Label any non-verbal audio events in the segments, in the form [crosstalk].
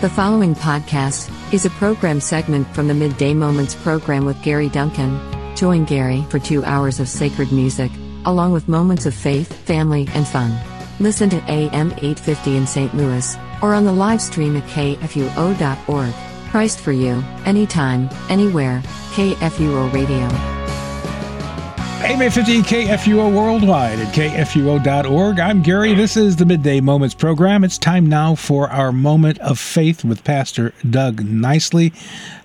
The following podcast is a program segment from the Midday Moments program with Gary Duncan. Join Gary for two hours of sacred music, along with moments of faith, family, and fun. Listen to AM 850 in St. Louis, or on the live stream at kfuo.org. Christ for you, anytime, anywhere, KFUO Radio. AM 850 KFUO worldwide at kfuo.org. I'm Gary. This is the Midday Moments program. It's time now for our moment of faith with Pastor Doug Nicely.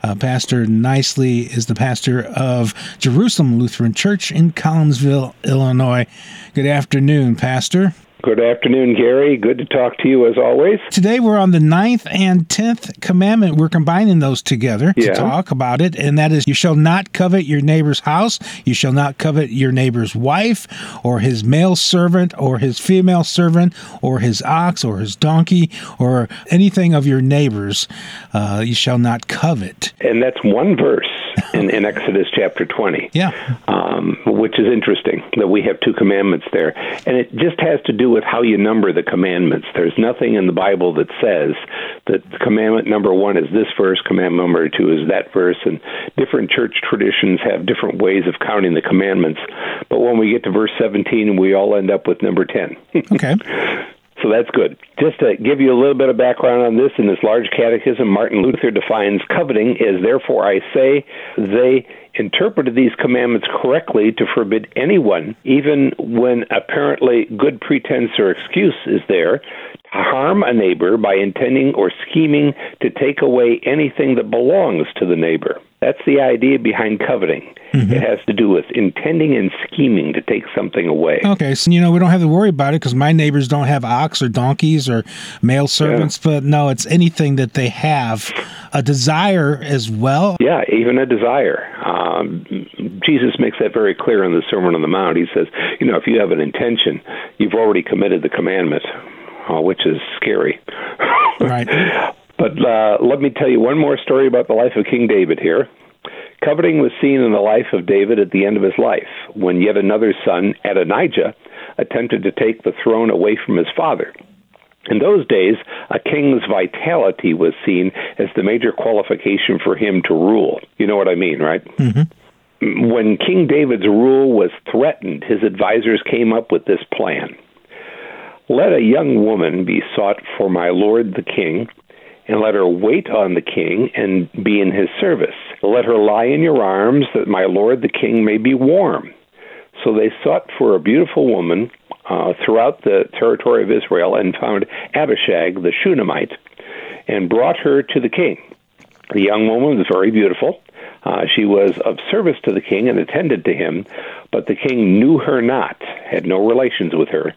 Uh, pastor Nicely is the pastor of Jerusalem Lutheran Church in Collinsville, Illinois. Good afternoon, Pastor. Good afternoon, Gary. Good to talk to you as always. Today we're on the ninth and tenth commandment. We're combining those together to talk about it, and that is you shall not covet your neighbor's house, you shall not covet your neighbor's wife, or his male servant, or his female servant, or his ox, or his donkey, or anything of your neighbor's. Uh, you shall not covet. And that's one verse in, in Exodus chapter 20. Yeah. Um, which is interesting that we have two commandments there. And it just has to do with how you number the commandments. There's nothing in the Bible that says that commandment number one is this verse, commandment number two is that verse, and different church traditions have different ways of counting the commandments. But when we get to verse 17, we all end up with number 10. [laughs] Okay. So that's good. Just to give you a little bit of background on this, in this large catechism, Martin Luther defines coveting as therefore I say they interpreted these commandments correctly to forbid anyone, even when apparently good pretense or excuse is there, harm a neighbor by intending or scheming to take away anything that belongs to the neighbor. That's the idea behind coveting. It has to do with intending and scheming to take something away. Okay, so you know we don't have to worry about it because my neighbors don't have ox or donkeys or male servants, but no, it's anything that they have a desire as well. Yeah, even a desire. Um, Jesus makes that very clear in the Sermon on the Mount. He says, you know, if you have an intention, you've already committed the commandment, which is scary. [laughs] Right. But uh, let me tell you one more story about the life of King David here. Coveting was seen in the life of David at the end of his life, when yet another son, Adonijah, attempted to take the throne away from his father. In those days, a king's vitality was seen as the major qualification for him to rule. You know what I mean, right? When King David's rule was threatened, his advisors came up with this plan. Let a young woman be sought for my lord the king, and let her wait on the king and be in his service. Let her lie in your arms, that my lord the king may be warm. So they sought for a beautiful woman uh, throughout the territory of Israel and found Abishag the Shunammite and brought her to the king. The young woman was very beautiful. Uh, she was of service to the king and attended to him, but the king knew her not, had no relations with her.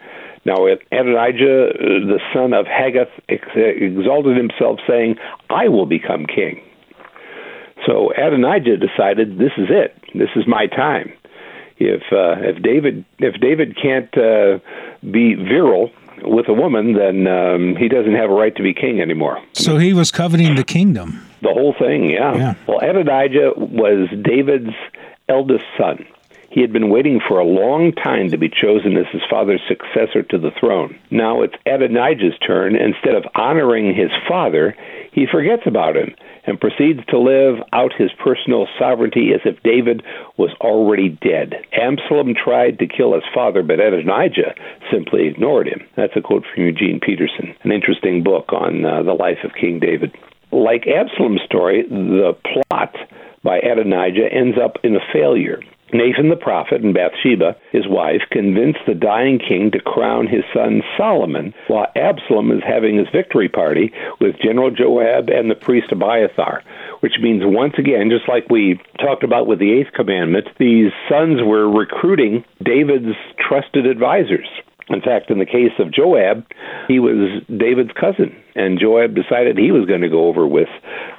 Now, Adonijah, uh, the son of Haggith, exalted himself, saying, I will become king. So Adonijah decided, this is it. This is my time. If uh, if David if David can't uh, be virile with a woman, then um, he doesn't have a right to be king anymore. So he was coveting the kingdom. The whole thing, yeah. Yeah. Well, Adonijah was David's eldest son. He had been waiting for a long time to be chosen as his father's successor to the throne. Now it's Adonijah's turn. Instead of honoring his father, he forgets about him and proceeds to live out his personal sovereignty as if David was already dead. Absalom tried to kill his father, but Adonijah simply ignored him. That's a quote from Eugene Peterson, an interesting book on uh, the life of King David. Like Absalom's story, the plot by Adonijah ends up in a failure. Nathan the prophet and Bathsheba, his wife, convince the dying king to crown his son Solomon, while Absalom is having his victory party with General Joab and the priest Abiathar. Which means, once again, just like we talked about with the eighth commandment, these sons were recruiting David's trusted advisors. In fact, in the case of Joab, he was David's cousin, and Joab decided he was going to go over with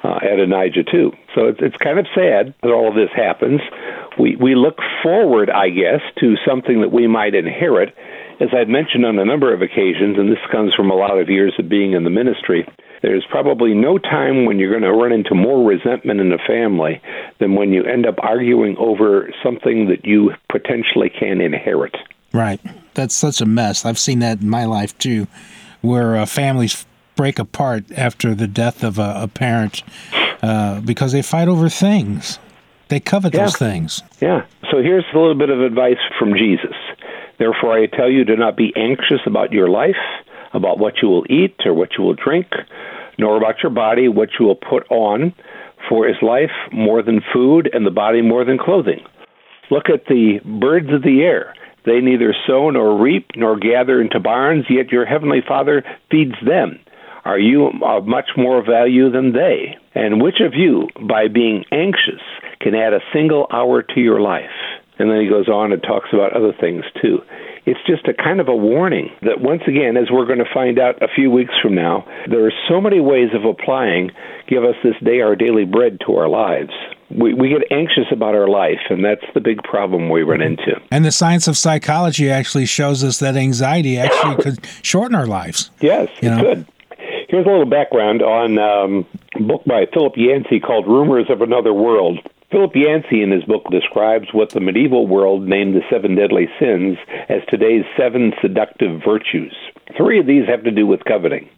uh, Adonijah too. So it's it's kind of sad that all of this happens. We we look forward, I guess, to something that we might inherit. As I've mentioned on a number of occasions, and this comes from a lot of years of being in the ministry, there's probably no time when you're going to run into more resentment in a family than when you end up arguing over something that you potentially can inherit. Right. That's such a mess. I've seen that in my life too, where uh, families break apart after the death of a, a parent uh, because they fight over things. They covet Yeah. those things. Yeah. So here's a little bit of advice from Jesus. Therefore, I tell you, do not be anxious about your life, about what you will eat or what you will drink, nor about your body, what you will put on. For is life more than food, and the body more than clothing? Look at the birds of the air. They neither sow nor reap nor gather into barns, yet your heavenly Father feeds them. Are you of much more value than they? And which of you, by being anxious, can add a single hour to your life? And then he goes on and talks about other things too. It's just a kind of a warning that, once again, as we're going to find out a few weeks from now, there are so many ways of applying give us this day our daily bread to our lives. We, we get anxious about our life, and that's the big problem we run mm-hmm. into. And the science of psychology actually shows us that anxiety actually could shorten our lives. Yes, You it know? could. Here's a little background on um, a book by Philip Yancey called Rumors of Another World. Philip Yancey in his book describes what the medieval world named the seven deadly sins as today's seven seductive virtues. Three of these have to do with coveting.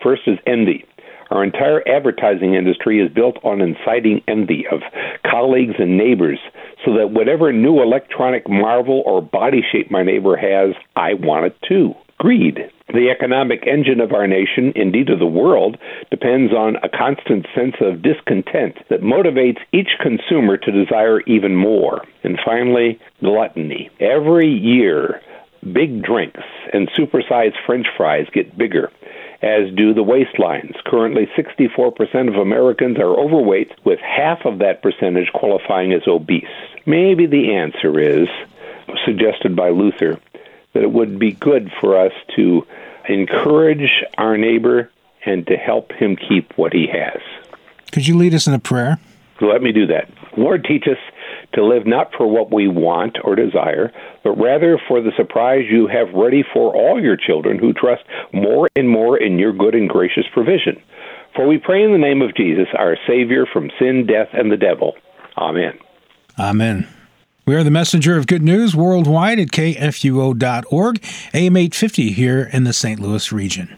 First is envy. Our entire advertising industry is built on inciting envy of colleagues and neighbors so that whatever new electronic marvel or body shape my neighbor has, I want it too. Greed. The economic engine of our nation, indeed of the world, depends on a constant sense of discontent that motivates each consumer to desire even more. And finally, gluttony. Every year, big drinks and supersized french fries get bigger, as do the waistlines. Currently, 64% of Americans are overweight, with half of that percentage qualifying as obese. Maybe the answer is, suggested by Luther, that it would be good for us to encourage our neighbor and to help him keep what he has. Could you lead us in a prayer? Let me do that. Lord, teach us to live not for what we want or desire, but rather for the surprise you have ready for all your children who trust more and more in your good and gracious provision. For we pray in the name of Jesus, our Savior from sin, death, and the devil. Amen. Amen. We are the messenger of good news worldwide at kfuo.org, AM 850 here in the St. Louis region.